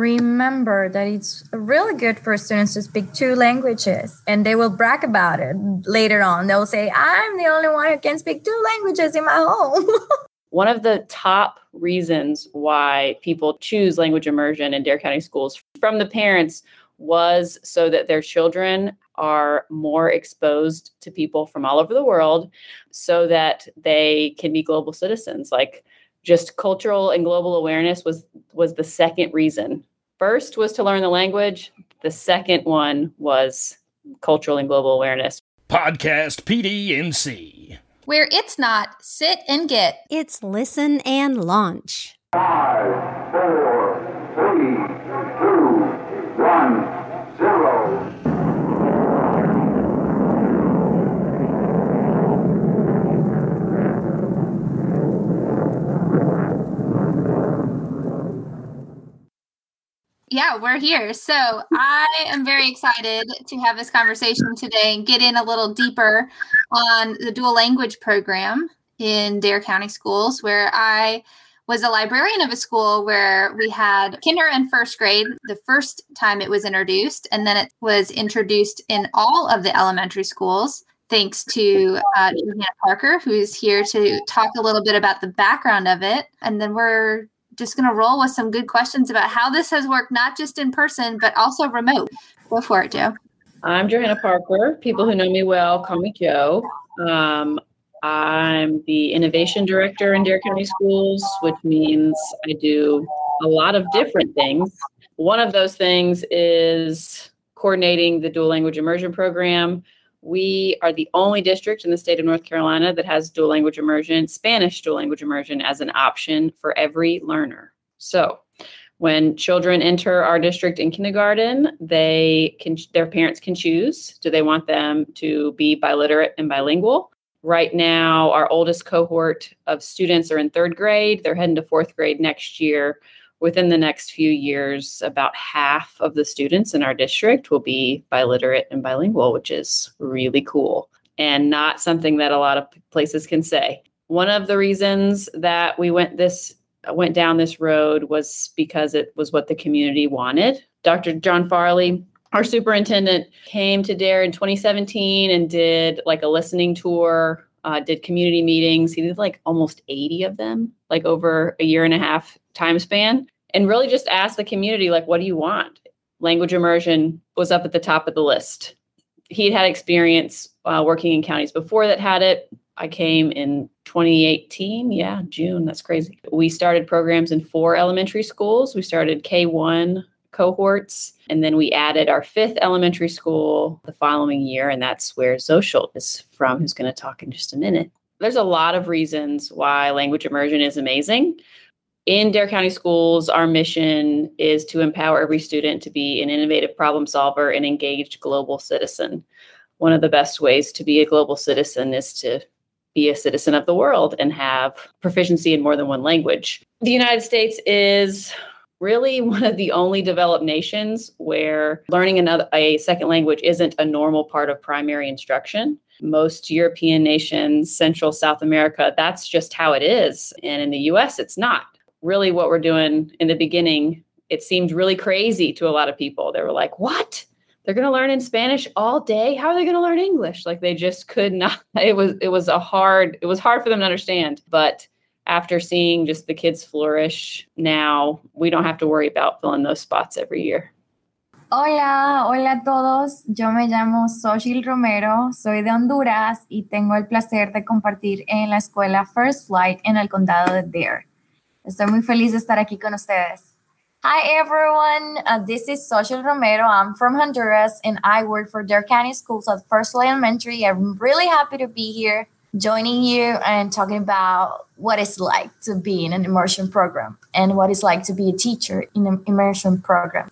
remember that it's really good for students to speak two languages and they will brag about it later on. They'll say, I'm the only one who can speak two languages in my home. one of the top reasons why people choose language immersion in Dare County schools from the parents was so that their children are more exposed to people from all over the world so that they can be global citizens like just cultural and global awareness was was the second reason first was to learn the language. The second one was cultural and global awareness. Podcast pdnc where it's not sit and get. It's listen and launch. Five yeah, we're here. So I am very excited to have this conversation today and get in a little deeper on the dual language program in Dare County schools, where I was a librarian of a school where we had kinder and first grade the first time it was introduced, and then it was introduced in all of the elementary schools. Thanks to uh, Johanna Parker, who's here to talk a little bit about the background of it. And then we're just going to roll with some good questions about how this has worked, not just in person, but also remote. Go for it, Joe. I'm Johanna Parker. People who know me well call me Joe. Um, I'm the innovation director in Dare County Schools, which means I do a lot of different things. One of those things is coordinating the dual language immersion program, we are the only district in the state of North Carolina that has dual language immersion, Spanish dual language immersion, as an option for every learner. So, when children enter our district in kindergarten, they can their parents can choose do they want them to be biliterate and bilingual. Right now, our oldest cohort of students are in third grade. They're heading to fourth grade next year within the next few years, about half of the students in our district will be biliterate and bilingual, which is really cool and not something that a lot of places can say. One of the reasons that we went this went down this road was because it was what the community wanted. Dr. John Farley, our superintendent, came to DARE in 2017 and did like a listening tour uh, did community meetings. He did like almost 80 of them, like over a year and a half time span, and really just asked the community, like, what do you want? Language immersion was up at the top of the list. He'd had experience uh, working in counties before that had it. I came in 2018. Yeah, June. That's crazy. We started programs in four elementary schools. We started K1 cohorts. And then we added our fifth elementary school the following year, and that's where Xochitl is from, who's going to talk in just a minute. There's a lot of reasons why language immersion is amazing. In Dare County Schools, our mission is to empower every student to be an innovative problem solver and engaged global citizen. One of the best ways to be a global citizen is to be a citizen of the world and have proficiency in more than one language. The United States is really one of the only developed nations where learning another a second language isn't a normal part of primary instruction. Most european nations central south america that's just how it is. And in the us it's not. Really what we're doing in the beginning it seemed really crazy to a lot of people. They were like what? They're going to learn in spanish all day? How are they going to learn english? Like they just could not it was it was a hard it was hard for them to understand. But after seeing just the kids flourish now, we don't have to worry about filling those spots every year. Hola, hola a todos. Yo me llamo Xochitl Romero, soy de Honduras y tengo el placer de compartir en la escuela First Flight en el condado de Dare. Estoy muy feliz de estar aquí con ustedes. Hi everyone, uh, this is Xochitl Romero. I'm from Honduras and I work for Dare County Schools at First Flight Elementary. I'm really happy to be here joining you and talking about what it's like to be in an immersion program and what it's like to be a teacher in an immersion program.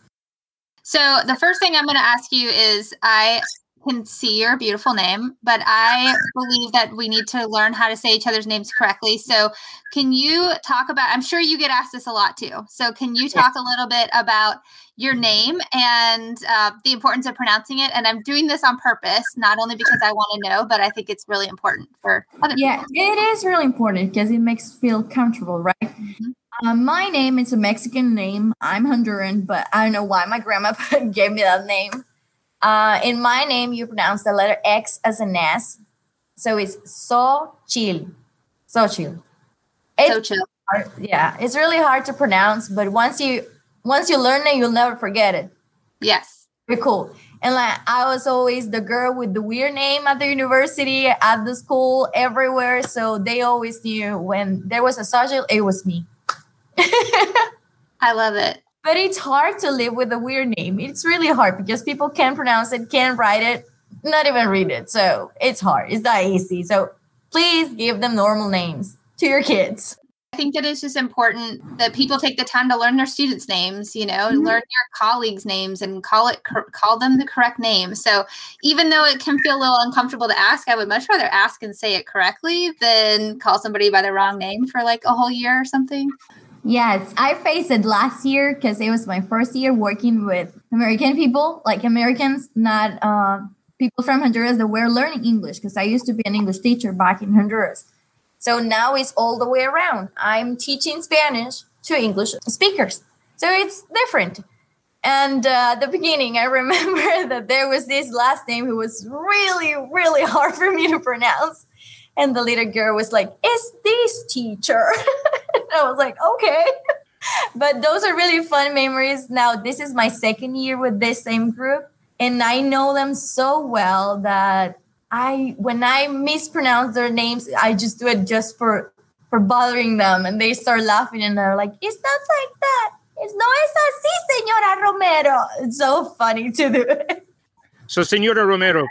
So, the first thing I'm going to ask you is I can see your beautiful name, but I believe that we need to learn how to say each other's names correctly. So, can you talk about? I'm sure you get asked this a lot too. So, can you talk a little bit about your name and uh, the importance of pronouncing it? And I'm doing this on purpose, not only because I want to know, but I think it's really important for other yeah, people. it is really important because it makes feel comfortable, right? Mm-hmm. Uh, my name is a Mexican name. I'm Honduran, but I don't know why my grandma gave me that name. Uh, in my name, you pronounce the letter X as an S. So it's so chill. So chill. It's so chill. hard- yeah, it's really hard to pronounce, but once you once you learn it, you'll never forget it. Yes. Very cool. And like I was always the girl with the weird name at the university, at the school, everywhere. So they always knew when there was a social, it was me. I love it. But it's hard to live with a weird name. It's really hard because people can't pronounce it, can't write it, not even read it. So it's hard. It's not easy. So please give them normal names to your kids. I think that it's just important that people take the time to learn their students' names, you know, Mhm. learn your colleagues' names and call it cor- call them the correct name. So even though it can feel a little uncomfortable to ask, I would much rather ask and say it correctly than call somebody by the wrong name for like a whole year or something. Yes, I faced it last year because it was my first year working with American people, like Americans, not uh, people from Honduras that were learning English because I used to be an English teacher back in Honduras. So now it's all the way around. I'm teaching Spanish to English speakers. So it's different. And uh, at the beginning, I remember that there was this last name who was really, really hard for me to pronounce. And the little girl was like, Is this teacher? I was like, Okay. but those are really fun memories. Now, this is my second year with this same group. And I know them so well that I, when I mispronounce their names, I just do it just for for bothering them, and they start laughing, and they're like, "It's not like that. It's no es así, señora Romero." It's so funny to do it. So, señora Romero,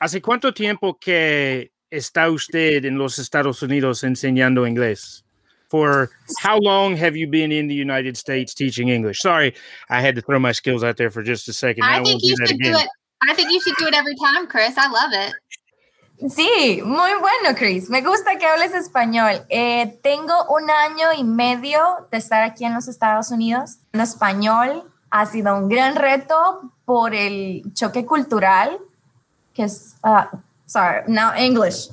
¿hace cuánto tiempo que está usted en los Estados Unidos enseñando inglés? For how long have you been in the United States teaching English? Sorry, I had to throw my skills out there for just a second. I won't think you that should do again. it. I think you should do it every time, Chris. I love it. Sí, muy bueno, Chris. Me gusta que hables español. Eh, tengo un año y medio de estar aquí en los Estados Unidos. En español ha sido un gran reto por el choque cultural, que es, uh, sorry, now English.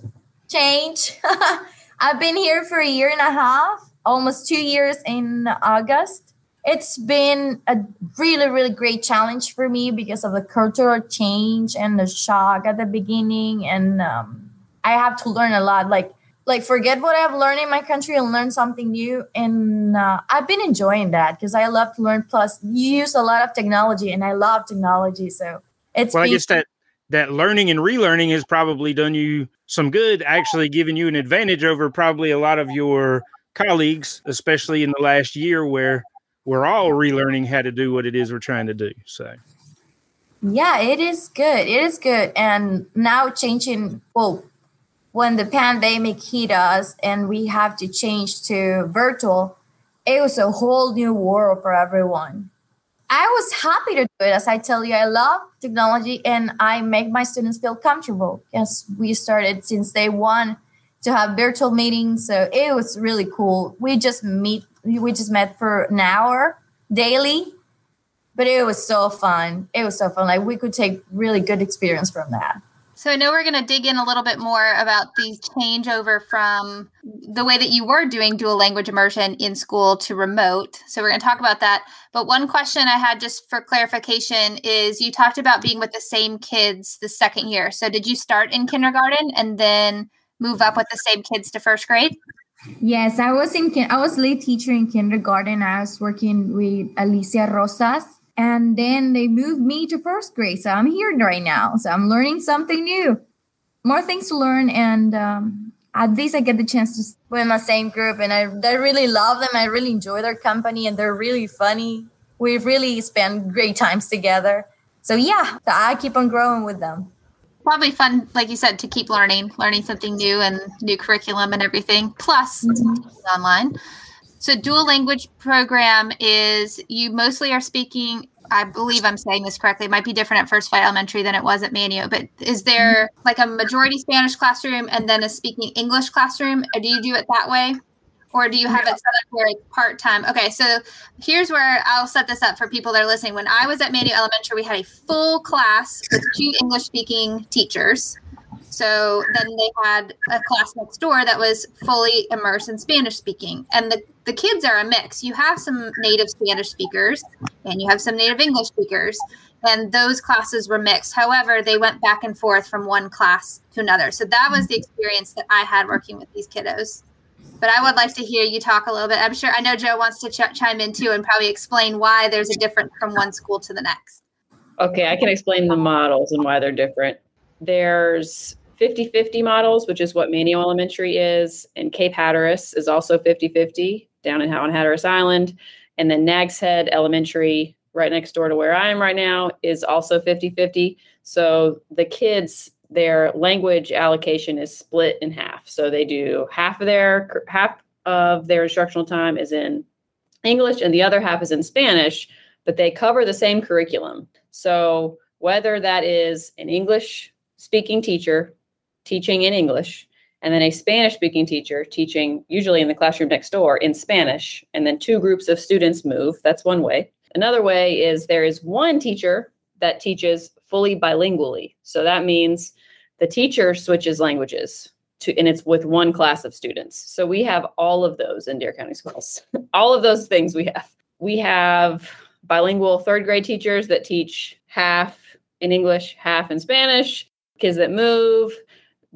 Change. I've been here for a year and a half, almost two years in August. It's been a really, really great challenge for me because of the cultural change and the shock at the beginning. And um, I have to learn a lot. Like, like forget what I've learned in my country and learn something new. And uh, I've been enjoying that because I love to learn. Plus, you use a lot of technology, and I love technology. So it's Well, I guess that that learning and relearning has probably done you some good, actually giving you an advantage over probably a lot of your colleagues, especially in the last year where we're all relearning how to do what it is we're trying to do. So, Yeah, it is good. It is good. And now changing, well, when the pandemic hit us and we have to change to virtual, it was a whole new world for everyone. I was happy to do it. As I tell you, I love technology and I make my students feel comfortable because we started since day one to have virtual meetings. So it was really cool. We just meet, we just met for an hour daily but it was so fun. It was so fun. Like we could take really good experience from that. So I know we're to dig in a little bit more about the changeover from the way that you were doing dual language immersion in school to remote. So we're going to talk about that. But one question I had just for clarification is you talked about being with the same kids the second year. So did you start in kindergarten and then move up with the same kids to first grade? Yes, I was in. I was lead teacher in kindergarten. I was working with Alicia Rosas, and then they moved me to first grade. So I'm here right now. So I'm learning something new, more things to learn, and um, at least I get the chance to be in the same group. And I, I really love them. I really enjoy their company, and they're really funny. We've really spend great times together. So yeah, so I keep on growing with them. Probably fun, like you said, to keep learning, learning something new and new curriculum and everything. Plus, mm-hmm. online. So, dual language program is you mostly are speaking. I believe I'm saying this correctly. It might be different at First Flight Elementary than it was at Manteo. But is there mm-hmm. like a majority Spanish classroom and then a speaking English classroom? Or do you do it that way? Or do you have it set up where like part time? Okay, so here's where I'll set this up for people that are listening. When I was at Manteo Elementary, we had a full class with two English speaking teachers. So then they had a class next door that was fully immersed in Spanish speaking. And the, the kids are a mix. You have some native Spanish speakers and you have some native English speakers. And those classes were mixed. However, they went back and forth from one class to another. So that was the experience that I had working with these kiddos. But I would like to hear you talk a little bit. I'm sure I know Joe wants to ch- chime in too and probably explain why there's a difference from one school to the next. Okay, I can explain the models and why they're different. There's 50 50 models, which is what Manteo Elementary is, and Cape Hatteras is also 50 50 down in, on Hatteras Island. And then Nags Head Elementary, right next door to where I am right now, is also 50 50. So the kids, their language allocation is split in half. So they do half of their half of their instructional time is in English and the other half is in Spanish, but they cover the same curriculum. So whether that is an English speaking teacher teaching in English, and then a Spanish speaking teacher teaching, usually in the classroom next door, in Spanish, and then two groups of students move. That's one way. Another way is there is one teacher that teaches fully bilingually. So that means the teacher switches languages to, and it's with one class of students. So we have all of those in Dare County schools. all of those things we have. We have bilingual third grade teachers that teach half in English, half in Spanish, kids that move,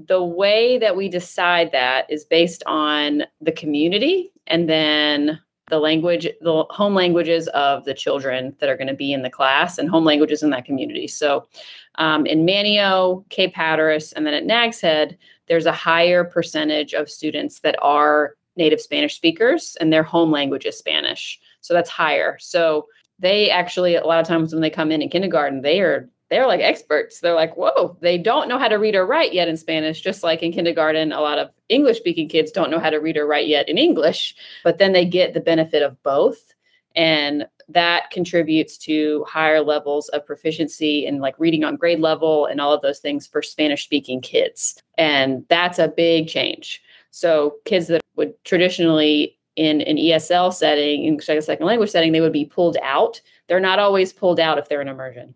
the way that we decide that is based on the community and then the language, the home languages of the children that are going to be in the class and home languages in that community. So um, in Manteo, Cape Hatteras, and then at Nags Head, there's a higher percentage of students that are native Spanish speakers and their home language is Spanish. So that's higher. So they actually, a lot of times when they come in in kindergarten, they are they're like experts. They're like, whoa, they don't know how to read or write yet in Spanish, just like in kindergarten, a lot of English speaking kids don't know how to read or write yet in English, but then they get the benefit of both. And that contributes to higher levels of proficiency in like reading on grade level and all of those things for Spanish speaking kids. And that's a big change. So kids that would traditionally in an ESL setting, as a second language setting, they would be pulled out. They're not always pulled out if they're in immersion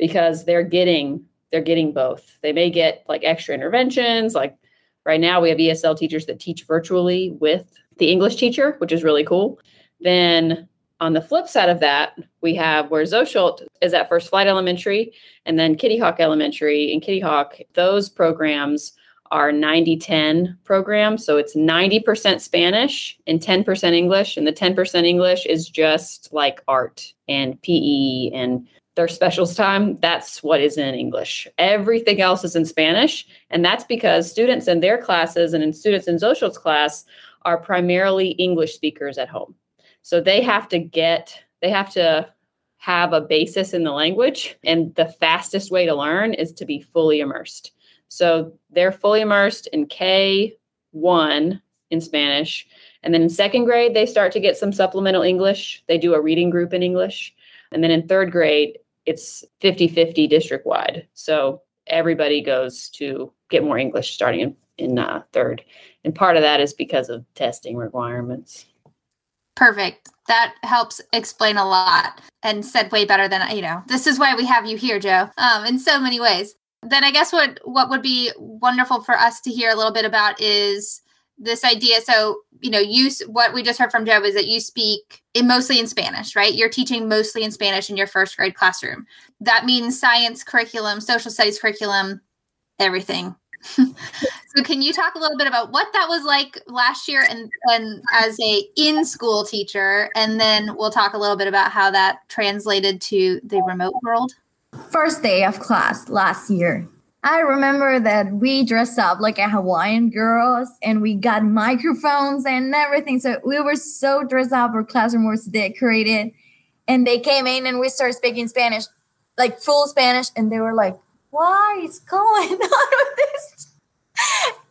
because they're getting they're getting both. They may get like extra interventions. Like right now, we have ESL teachers that teach virtually with the English teacher, which is really cool. Then on the flip side of that, we have where Xochitl is at First Flight Elementary and then Kitty Hawk Elementary. And Kitty Hawk, those programs are 90 10 programs. So it's 90% Spanish and 10% English. And the 10% English is just like art and PE and their specials time, that's what is in English. Everything else is in Spanish. And that's because students in their classes and in students in Xochitl's class are primarily English speakers at home. So they have to get, they have to have a basis in the language. And the fastest way to learn is to be fully immersed. So they're fully immersed in K1 in Spanish. And then in second grade, they start to get some supplemental English. They do a reading group in English. And then in third grade, it's 50 50 district wide. So everybody goes to get more English starting in, in uh, third. And part of that is because of testing requirements. Perfect. That helps explain a lot and said way better than you know. This is why we have you here, Joe. Um, in so many ways. Then I guess what what would be wonderful for us to hear a little bit about is this idea. So you know you what we just heard from joe is that you speak in mostly in spanish right? You're teaching mostly in spanish in your first grade classroom. That means science curriculum social studies curriculum everything. So can you talk a little bit about what that was like last year and, and as a in school teacher? And then we'll talk a little bit about how that translated to the remote world. First day of class last year I remember that we dressed up like a Hawaiian girls and we got microphones and everything. So we were so dressed up. Our classroom was decorated. And they came in and we started speaking Spanish, like full Spanish. And they were like, what is going on with this?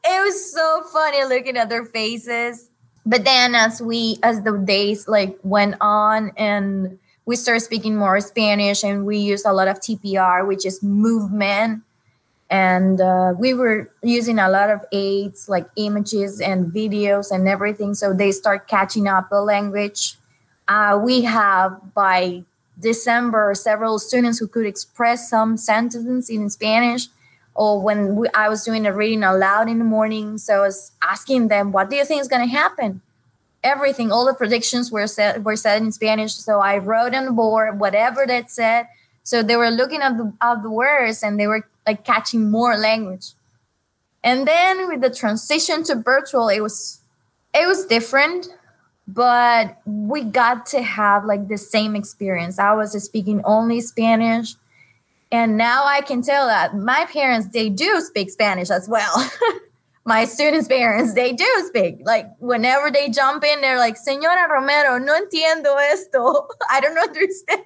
It was so funny looking at their faces. But then as we as the days like went on and we started speaking more Spanish and we used a lot of TPR, which is movement and uh, we were using a lot of aids like images and videos and everything so they start catching up the language uh, we have by december several students who could express some sentences in spanish or when we, I was doing a reading aloud in the morning. So I was asking them, what do you think is going to happen? Everything, all the predictions were said, were said in Spanish. So I wrote on the board whatever that said. So they were looking at the, at the words and they were like catching more language. And then with the transition to virtual, it was it was different, but we got to have like the same experience. I was speaking only Spanish and now I can tell that my parents, they do speak Spanish as well. my students' parents, they do speak. Like whenever they jump in, they're like, Señora Romero, no entiendo esto. I don't understand.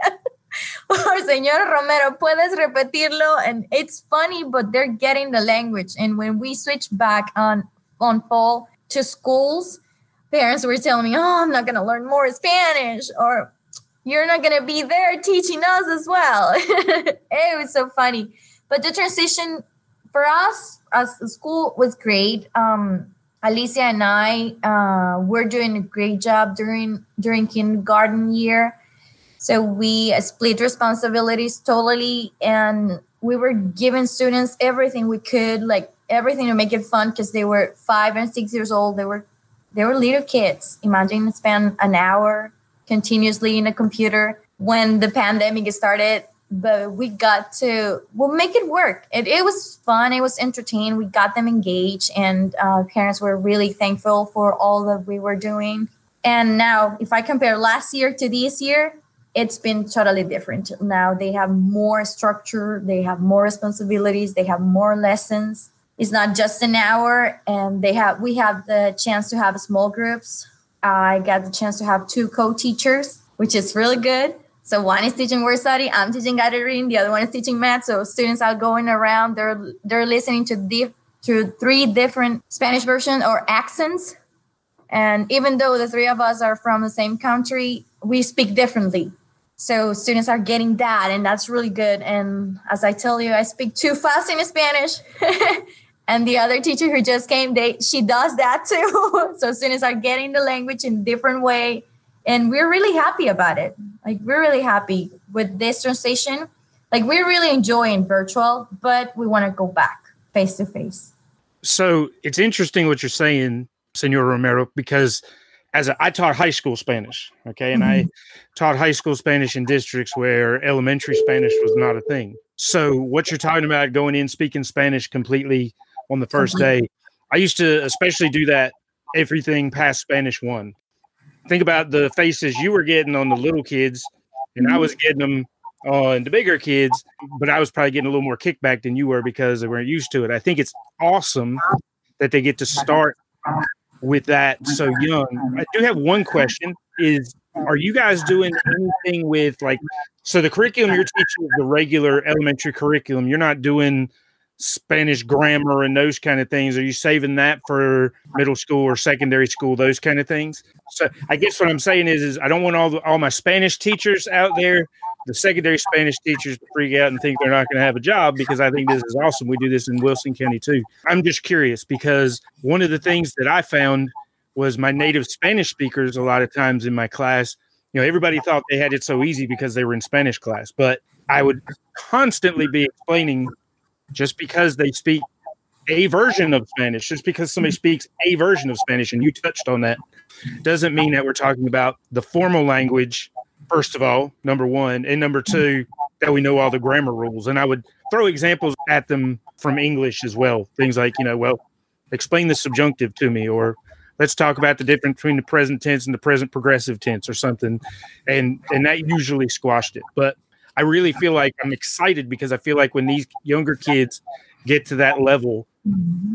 Or Senor Romero, puedes repetirlo? And it's funny, but they're getting the language. And when we switch back on on fall to schools, parents were telling me, Oh, I'm not gonna learn more Spanish, or you're not going to be there teaching us as well. it was so funny. But the transition for us as school was great. Um, Alicia and I uh, were doing a great job during during kindergarten year. So we split responsibilities totally, and we were giving students everything we could, like everything to make it fun, because they were five and six years old. They were they were little kids. Imagine spend an hour continuously in a computer when the pandemic started but we got to we'll make it work it, it was fun it was entertaining we got them engaged and uh, parents were really thankful for all that we were doing and now if i compare last year to this year it's been totally different now they have more structure they have more responsibilities they have more lessons it's not just an hour and they have we have the chance to have small groups I got the chance to have two co-teachers, which is really good. So one is teaching word study, I'm teaching guided reading, the other one is teaching math. So students are going around, they're they're listening to the to three different Spanish versions or accents. And even though the three of us are from the same country, we speak differently. So students are getting that, and that's really good. And as I tell you, I speak too fast in Spanish. and the other teacher who just came they she does that too so students are getting the language in different way and we're really happy about it like we're really happy with this transition like we're really enjoying virtual but we want to go back face to face so it's interesting what you're saying senor romero because as a, I taught high school spanish okay and mm-hmm. i taught high school spanish in districts where elementary spanish was not a thing so what you're talking about going in speaking spanish completely on the first day. I used to especially do that everything past Spanish one. Think about the faces you were getting on the little kids, and I was mm-hmm. getting them on the bigger kids, but I was probably getting a little more kickback than you were because they weren't used to it. I think it's awesome that they get to start with that so young. Um, I do have one question is are you guys doing anything with like so the curriculum you're teaching is the regular elementary curriculum. You're not doing Spanish grammar and those kind of things? Are you saving that for middle school or secondary school, those kind of things? So I guess what I'm saying is, is I don't want all the, all my Spanish teachers out there, the secondary Spanish teachers freak out and think they're not going to have a job because I think this is awesome. We do this in Wilson County too. I'm just curious because one of the things that I found was my native Spanish speakers a lot of times in my class. You know, everybody thought they had it so easy because they were in Spanish class, but I would constantly be explaining just because they speak a version of Spanish, just because somebody speaks a version of Spanish, and you touched on that, doesn't mean that we're talking about the formal language, first of all, number one, and number two, that we know all the grammar rules. And I would throw examples at them from English as well. Things like, you know, well, explain the subjunctive to me, or let's talk about the difference between the present tense and the present progressive tense or something. And and that usually squashed it. But I really feel like I'm excited because I feel like when these younger kids get to that level,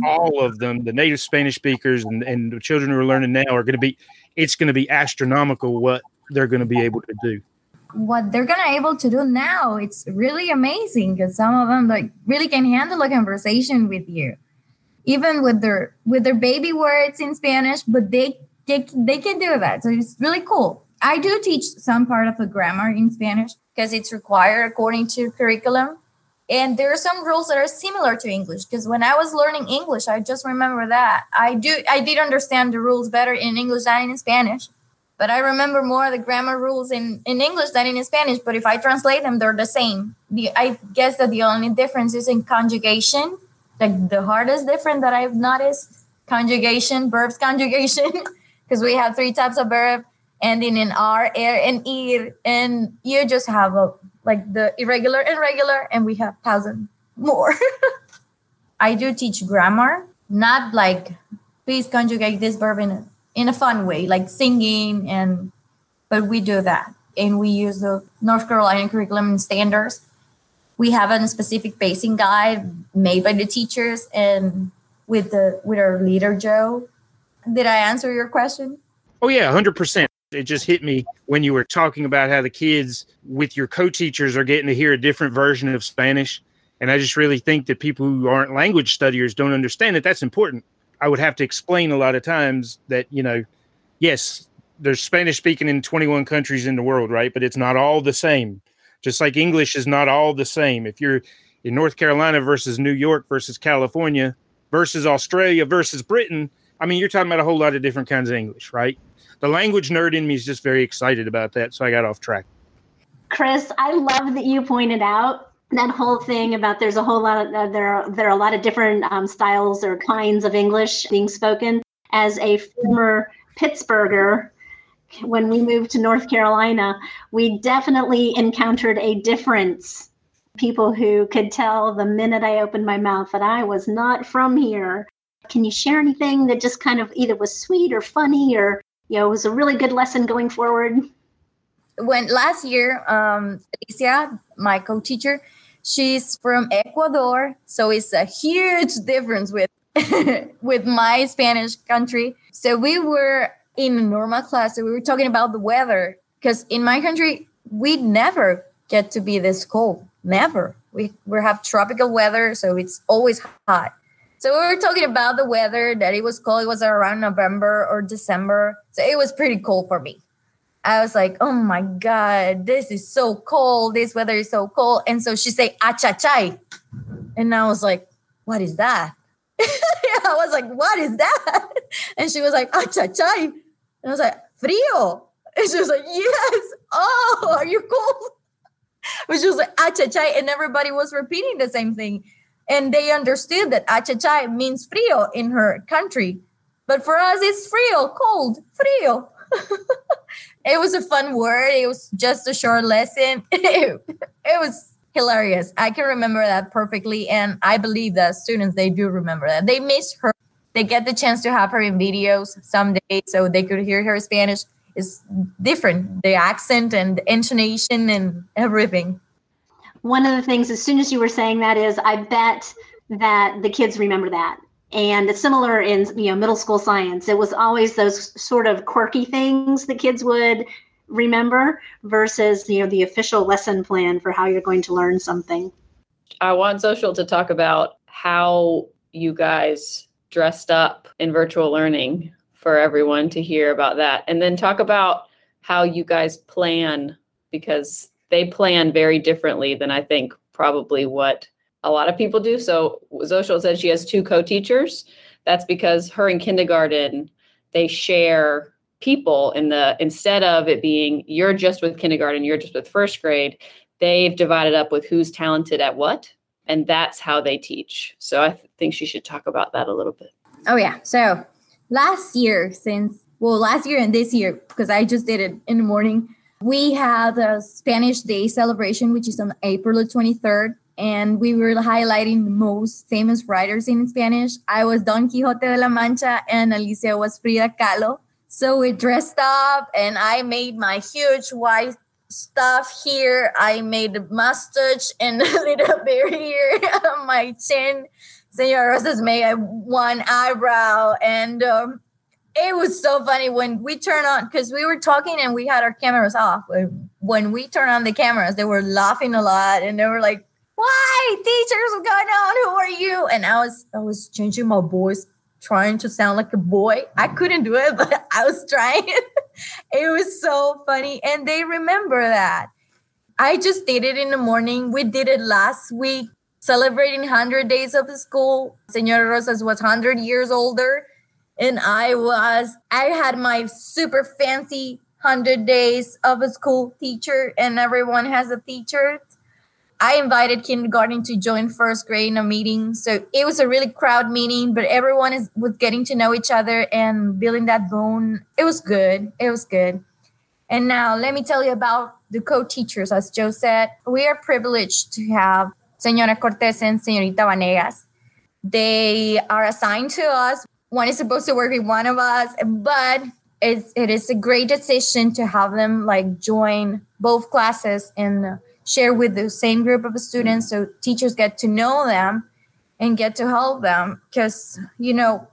all of them, the native Spanish speakers and, and the children who are learning now are going to be, it's going to be astronomical what they're going to be able to do. What they're going to able to do now, it's really amazing because some of them like really can handle a conversation with you, even with their with their baby words in Spanish. But they they, they can do that, so it's really cool. I do teach some part of the grammar in Spanish, because it's required according to curriculum. And there are some rules that are similar to English because when I was learning English, I just remember that I do I did understand the rules better in English than in Spanish. But I remember more the grammar rules in, in English than in Spanish. But if I translate them, they're the same. The, I guess that the only difference is in conjugation like the hardest difference that I've noticed conjugation, verbs conjugation, because we have three types of verb ending in R, er, air, and ir, and you just have a like the irregular and regular, and we have thousand more. I do teach grammar, not like please conjugate this verb in in a fun way, like singing, and but we do that, and we use the North Carolina curriculum standards. We have a specific pacing guide made by the teachers and with the with our leader Joe. Did I answer your question? Oh yeah, hundred percent. It just hit me when you were talking about how the kids with your co-teachers are getting to hear a different version of Spanish. And I just really think that people who aren't language studiers don't understand that that's important. I would have to explain a lot of times that, you know, yes, there's Spanish speaking in 21 countries in the world, right? But it's not all the same. Just like English is not all the same. If you're in North Carolina versus New York versus California versus Australia versus Britain, I mean, you're talking about a whole lot of different kinds of English, right? The language nerd in me is just very excited about that. So I got off track. Chris, I love that you pointed out that whole thing about there's a whole lot of uh, there are there are a lot of different um, styles or kinds of English being spoken. As a former Pittsburgher, when we moved to North Carolina, we definitely encountered a difference. People who could tell the minute I opened my mouth that I was not from here. Can you share anything that just kind of either was sweet or funny or you know was a really good lesson going forward? When last year, um, Alicia, my co-teacher, she's from Ecuador, so it's a huge difference with with my Spanish country. So we were in a normal class, so we were talking about the weather because in my country we never get to be this cold. Never. We we have tropical weather, so it's always hot. So we were talking about the weather that it was cold. It was around November or December, so it was pretty cold for me. I was like, oh my God, this is so cold. This weather is so cold. And so she said, achachay. And I was like, what is that? I was like, what is that? And she was like, achachay. And I was like, frío. And she was like, yes. Oh, are you cold? She was like, achachay. And everybody was repeating the same thing. And they understood that achachay means frío in her country. But for us, it's frío, cold, frío. it was a fun word. It was just a short lesson. it, was hilarious. I can remember that perfectly. And I believe that students, they do remember that. They miss her. They get the chance to have her in videos someday so they could hear her Spanish. Is different. The accent and the intonation and everything. One of the things, as soon as you were saying that, is I bet that the kids remember that and it's similar in you know middle school science. It was always those sort of quirky things that kids would remember versus you know the official lesson plan for how you're going to learn something. I want Xochitl to talk about how you guys dressed up in virtual learning for everyone to hear about that. And then talk about how you guys plan because they plan very differently than i think probably what a lot of people do. So Xochitl said she has two co-teachers. That's because her in kindergarten, they share people in the instead of it being you're just with kindergarten, you're just with first grade, they've divided up with who's talented at what. And that's how they teach. So I th- think she should talk about that a little bit. Oh yeah. So last year, since well, last year and this year, because I just did it in the morning, we had a Spanish Day celebration, which is on April the 23rd and we were highlighting the most famous writers in Spanish. I was Don Quixote de la Mancha, and Alicia was Frida Kahlo. So we dressed up, and I made my huge white stuff here. I made a mustache and a little beard here on my chin. Senor Rosas made one eyebrow, and um, it was so funny when we turned on because we were talking and we had our cameras off. When we turned on the cameras, they were laughing a lot, and they were like, why? Teachers what's going on. Who are you? And i was i was changing my voice trying to sound like a boy. I couldn't do it but i was trying. It was so funny. And they remember that. I just did it in the morning. We did it last week celebrating 100 days of the school. Senora rosas was 100 years older and i was i had my super fancy 100 days of a school teacher and everyone has a teacher I invited kindergarten to join first grade in a meeting. So it was a really crowd meeting, but everyone is was getting to know each other and building that bond. It was good. It was good. And now let me tell you about the co-teachers. As Joe said, we are privileged to have Senora Cortez and Senorita Vanegas. They are assigned to us. One is supposed to work with one of us, but it's, it is a great decision to have them like join both classes and share with the same group of students so teachers get to know them and get to help them. Because you know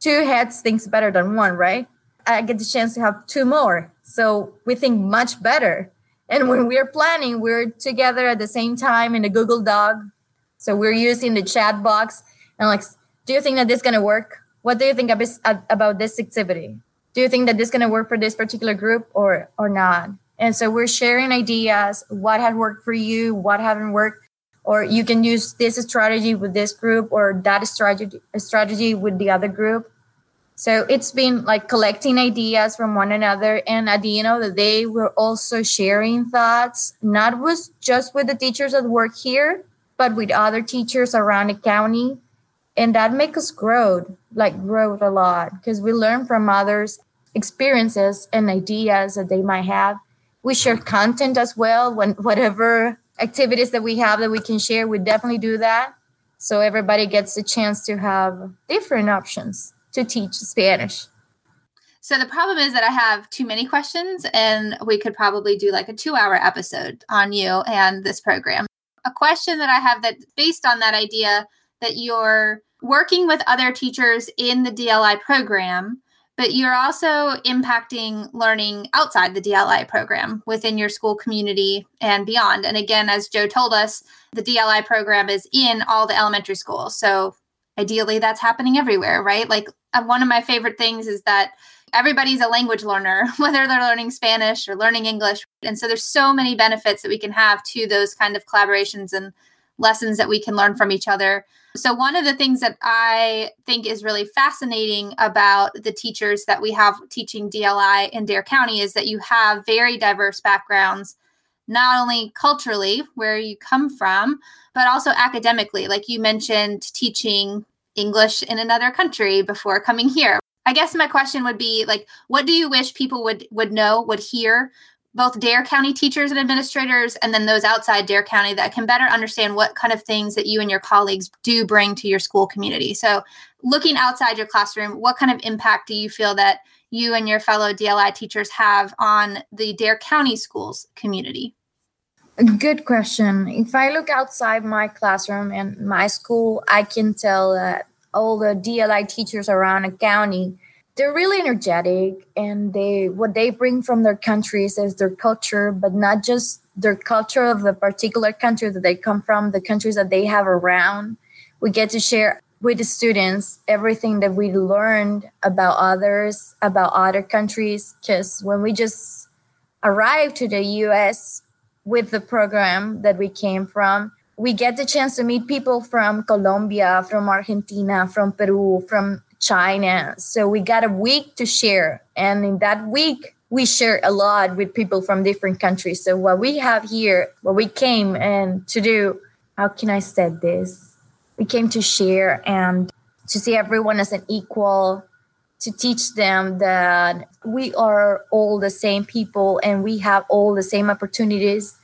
two heads thinks better than one right? I get the chance to have two more. So we think much better. And when we're planning we're together at the same time in a google doc. So we're using the chat box. And like do you think that this is going to work? What do you think about this activity? Do you think that this is going to work for this particular group or or not and so we're sharing ideas, what had worked for you, what haven't worked, or you can use this strategy with this group or that strategy strategy with the other group. So it's been like collecting ideas from one another. And at the end of the day, we're also sharing thoughts, not with just with the teachers that work here, but with other teachers around the county. And that makes us grow, like grow a lot because we learn from others' experiences and ideas that they might have we share content as well when whatever activities that we have that we can share we definitely do that. So everybody gets a chance to have different options to teach spanish. So the problem is that i have too many questions and we could probably do like a two hour episode on you and this program. A question that i have that based on that idea that you're working with other teachers in the dli program but you're also impacting learning outside the DLI program within your school community and beyond. And again, as Joe told us, the DLI program is in all the elementary schools. So ideally, that's happening everywhere, right? Like uh, one of my favorite things is that everybody's a language learner, whether they're learning Spanish or learning English. And so there's so many benefits that we can have to those kind of collaborations and lessons that we can learn from each other. So, one of the things that I think is really fascinating about the teachers that we have teaching DLI in Dare County is that you have very diverse backgrounds, not only culturally, where you come from, but also academically. Like you mentioned, teaching English in another country before coming here. I guess my question would be like, what do you wish people would would know, would hear both Dare County teachers and administrators, and then those outside Dare County that can better understand what kind of things that you and your colleagues do bring to your school community. So, looking outside your classroom, what kind of impact do you feel that you and your fellow DLI teachers have on the Dare County schools community? Good question. If I look outside my classroom and my school, I can tell that all the DLI teachers around the county they're really energetic and they what they bring from their countries is their culture but not just their culture of the particular country that they come from the countries that they have around. We get to share with the students everything that we learned about others about other countries because when we just arrived to the us with the program that we came from we get the chance to meet people from colombia from argentina from peru from China. So we got a week to share. And in that week, we share a lot with people from different countries. So what we have here, what we came and to do, how can I say this? We came to share and to see everyone as an equal, to teach them that we are all the same people and we have all the same opportunities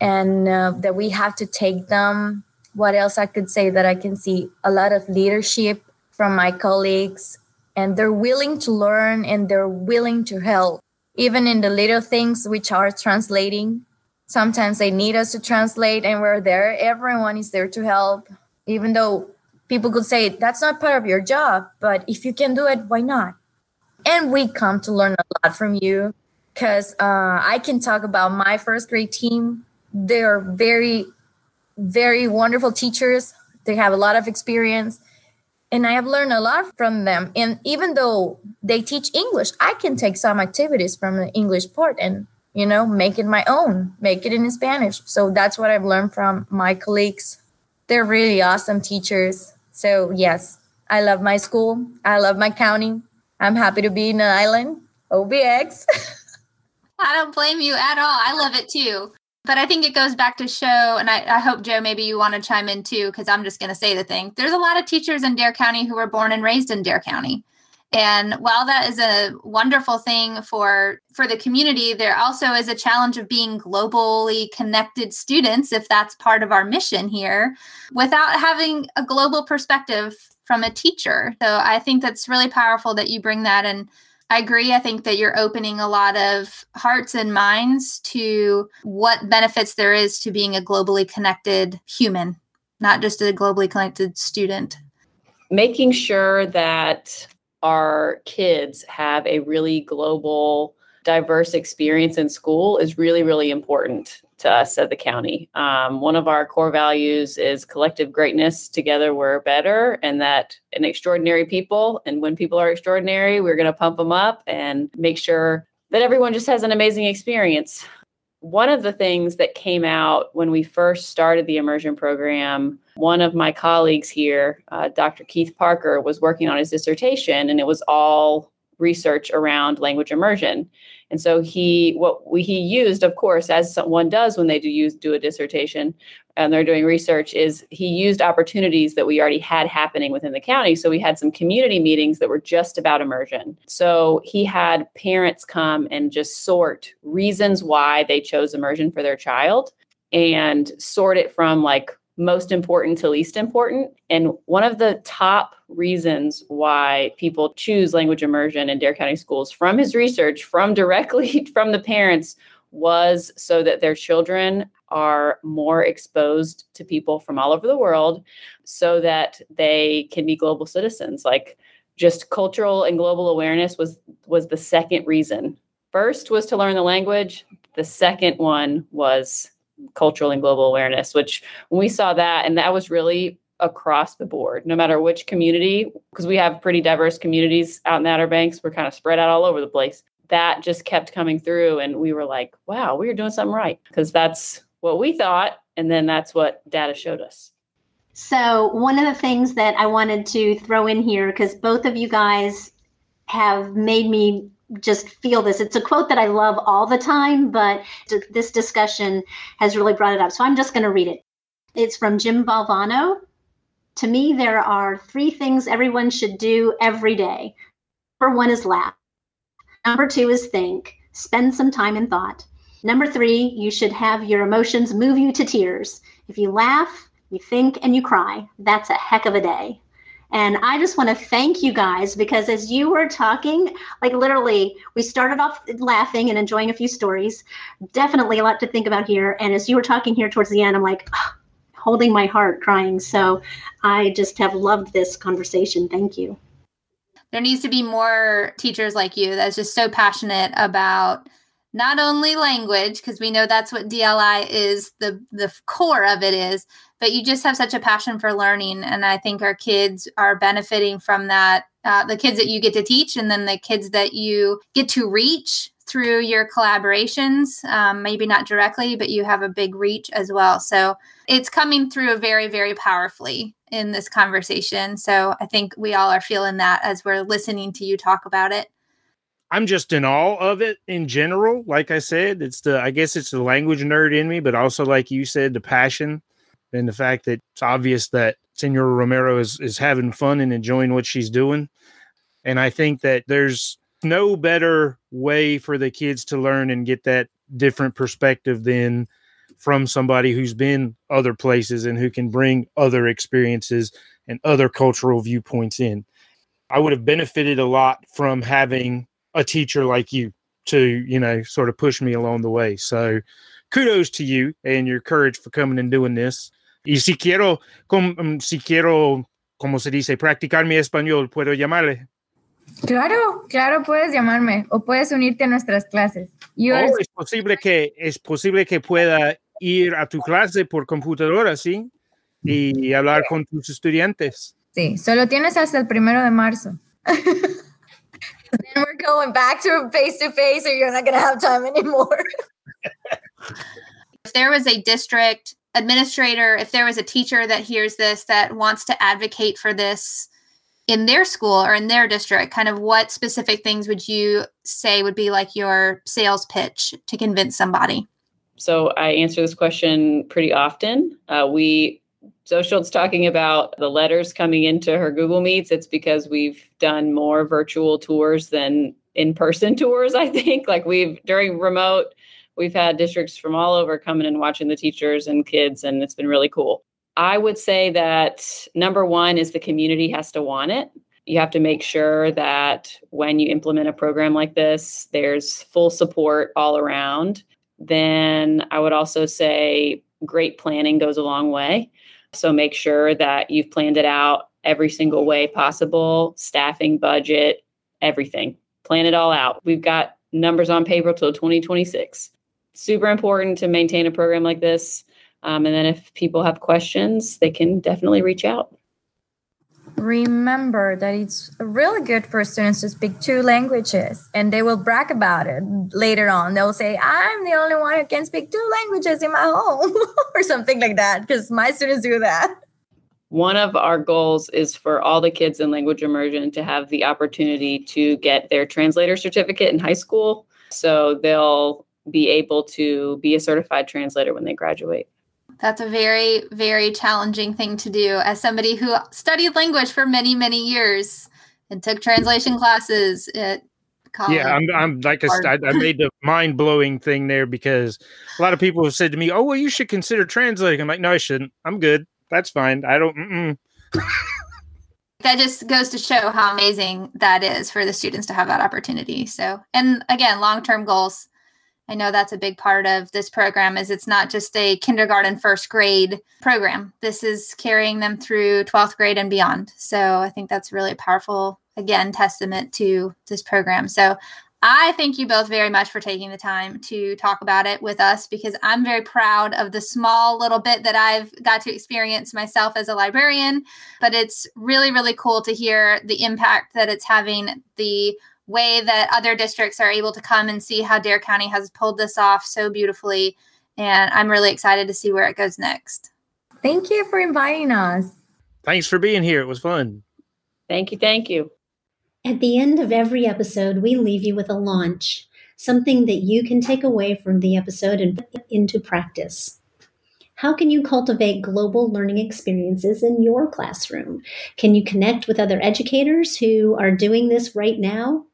and uh, that we have to take them. What else I could say that I can see a lot of leadership from my colleagues and they're willing to learn and they're willing to help even in the little things which are translating. Sometimes they need us to translate and we're there. Everyone is there to help even though people could say that's not part of your job but if you can do it why not? And we come to learn a lot from you because uh, i can talk about my first grade team. They're very very wonderful teachers. They have a lot of experience and I have learned a lot from them. And even though they teach English, I can take some activities from the English part and you know make it my own, make it in Spanish. So that's what I've learned from my colleagues. They're really awesome teachers. So yes, I love my school. I love my county. I'm happy to be in an island. OBX. I don't blame you at all. I love it too. But I think it goes back to show, and I, I hope, Joe, maybe you want to chime in too, because I'm just going to say the thing. There's a lot of teachers in Dare County who were born and raised in Dare County. And while that is a wonderful thing for for the community, there also is a challenge of being globally connected students if that's part of our mission here without having a global perspective from a teacher. So I think that's really powerful that you bring that and I agree. I think that you're opening a lot of hearts and minds to what benefits there is to being a globally connected human, not just a globally connected student. Making sure that our kids have a really global, diverse experience in school is really, really important to us at the county. Um, one of our core values is collective greatness. Together, we're better, and that an extraordinary people. And when people are extraordinary, we're going to pump them up and make sure that everyone just has an amazing experience. One of the things that came out when we first started the immersion program, one of my colleagues here, uh, Dr. Keith Parker, was working on his dissertation, and it was all research around language immersion. And so he what we, he used, of course, as someone does when they do use do a dissertation and they're doing research, is he used opportunities that we already had happening within the county. So we had some community meetings that were just about immersion. So he had parents come and just sort reasons why they chose immersion for their child and sort it from like most important to least important. And one of the top reasons why people choose language immersion in Dare County schools from his research, from directly from the parents, was so that their children are more exposed to people from all over the world so that they can be global citizens. Like just cultural and global awareness was was the second reason. First was to learn the language. The second one was cultural and global awareness, which when we saw that, and that was really across the board, no matter which community, because we have pretty diverse communities out in the Outer Banks, we're kind of spread out all over the place. That just kept coming through, and we were like, wow, we are doing something right, because that's what we thought. And then that's what data showed us. So, one of the things that I wanted to throw in here, because both of you guys have made me just feel this. It's a quote that I love all the time, but this discussion has really brought it up. So I'm just going to read it. It's from Jim Valvano. To me, there are three things everyone should do every day. Number one is laugh. Number two is think. Spend some time in thought. Number three, you should have your emotions move you to tears. If you laugh, you think, and you cry, that's a heck of a day. And I just want to thank you guys because as you were talking, like literally, we started off laughing and enjoying a few stories. Definitely a lot to think about here. And as you were talking here towards the end, I'm like, oh, holding my heart, crying. So I just have loved this conversation. Thank you. There needs to be more teachers like you that's just so passionate about not only language because we know that's what DLI is the the core of it is but you just have such a passion for learning and i think our kids are benefiting from that uh, the kids that you get to teach and then the kids that you get to reach through your collaborations um, maybe not directly but you have a big reach as well. So it's coming through very very powerfully in this conversation. So i think we all are feeling that as we're listening to you talk about it I'm just in awe of it in general. Like I said, it's the I guess it's the language nerd in me, but also like you said, the passion and the fact that it's obvious that Senora Romero is is having fun and enjoying what she's doing. And I think that there's no better way for the kids to learn and get that different perspective than from somebody who's been other places and who can bring other experiences and other cultural viewpoints in. I would have benefited a lot from having a teacher like you to, you know, sort of push me along the way. So kudos to you and your courage for coming and doing this. Y si quiero, com, mm, si quiero, como se dice, practicar mi español, ¿puedo llamarle? Claro, claro, puedes llamarme o puedes unirte a nuestras clases. Oh, es posible que es posible que pueda ir a tu clase por computadora, ¿sí? Y hablar con tus estudiantes. Sí, solo tienes hasta el primero de marzo. Then we're going back to face to face, or you're not going to have time anymore. if there was a district administrator, if there was a teacher that hears this that wants to advocate for this in their school or in their district, kind of what specific things would you say would be like your sales pitch to convince somebody? So I answer this question pretty often. Uh, we so Schultz talking about the letters coming into her Google Meets. It's because we've done more virtual tours than in-person tours. I think like we've during remote, we've had districts from all over coming and watching the teachers and kids, and it's been really cool. I would say that number one is the community has to want it. You have to make sure that when you implement a program like this, there's full support all around. Then I would also say great planning goes a long way. So make sure that you've planned it out every single way possible staffing, budget, everything. Plan it all out. We've got numbers on paper till 2026. Super important to maintain a program like this. Um, and then if people have questions, they can definitely reach out remember that it's really good for students to speak two languages and they will brag about it later on. They'll say i'm the only one who can speak two languages in my home or something like that because my students do that. One of our goals is for all the kids in language immersion to have the opportunity to get their translator certificate in high school so they'll be able to be a certified translator when they graduate that's a very, very challenging thing to do as somebody who studied language for many, many years and took translation classes at college. Yeah, I'm, I'm like a, I, I made the mind blowing thing there because a lot of people have said to me, "Oh, well, you should consider translating." I'm like, "No, I shouldn't. I'm good. That's fine. I don't." that just goes to show how amazing that is for the students to have that opportunity. So, and again, long term goals I know that's a big part of this program is it's not just a kindergarten first grade program. This is carrying them through 12th grade and beyond. So I think that's really powerful again testament to this program. So I thank you both very much for taking the time to talk about it with us because I'm very proud of the small little bit that I've got to experience myself as a librarian. But it's really, really cool to hear the impact that it's having, the way that other districts are able to come and see how Dare County has pulled this off so beautifully. And I'm really excited to see where it goes next. Thank you for inviting us. Thanks for being here. It was fun. Thank you. Thank you. At the end of every episode, we leave you with a launch, something that you can take away from the episode and put into practice. How can you cultivate global learning experiences in your classroom? Can you connect with other educators who are doing this right now?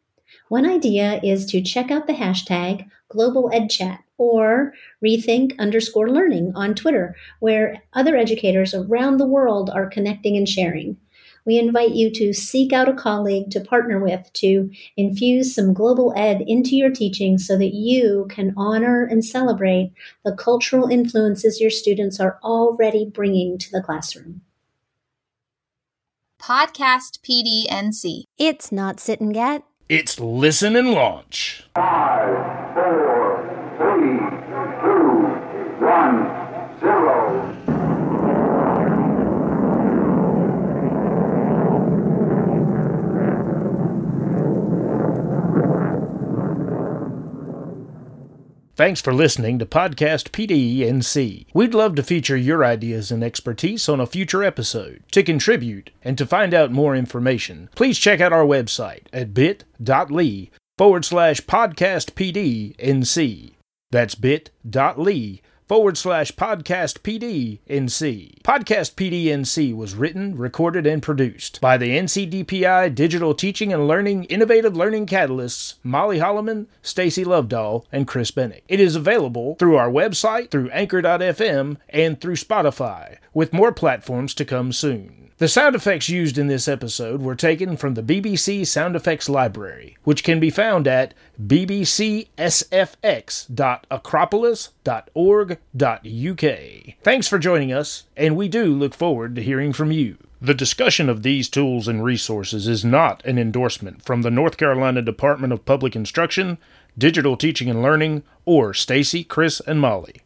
One idea is to check out the hashtag Global EdChat or rethink underscore learning on Twitter, where other educators around the world are connecting and sharing. We invite you to seek out a colleague to partner with to infuse some global ed into your teaching so that you can honor and celebrate the cultural influences your students are already bringing to the classroom. Podcast PDNC. It's not sit and get. It's listen and launch. Five, four, three, two, one, zero. Thanks for listening to Podcast PDNC. We'd love to feature your ideas and expertise on a future episode. To contribute and to find out more information, please check out our website at bit.ly forward slash podcast PDNC. That's bit.ly forward slash podcast PDNC. Podcast PDNC was written, recorded, and produced by the NCDPI Digital Teaching and Learning Innovative Learning Catalysts, Molly Holloman, Stacy Lovedahl, and Chris Bennick. It is available through our website, through Anchor.fm, and through Spotify, with more platforms to come soon. The sound effects used in this episode were taken from the BBC Sound Effects Library, which can be found at bbcsfx.acropolis.org.uk. Thanks for joining us, and we do look forward to hearing from you. The discussion of these tools and resources is not an endorsement from the North Carolina Department of Public Instruction, Digital Teaching and Learning, or Stacy, Chris, and Molly.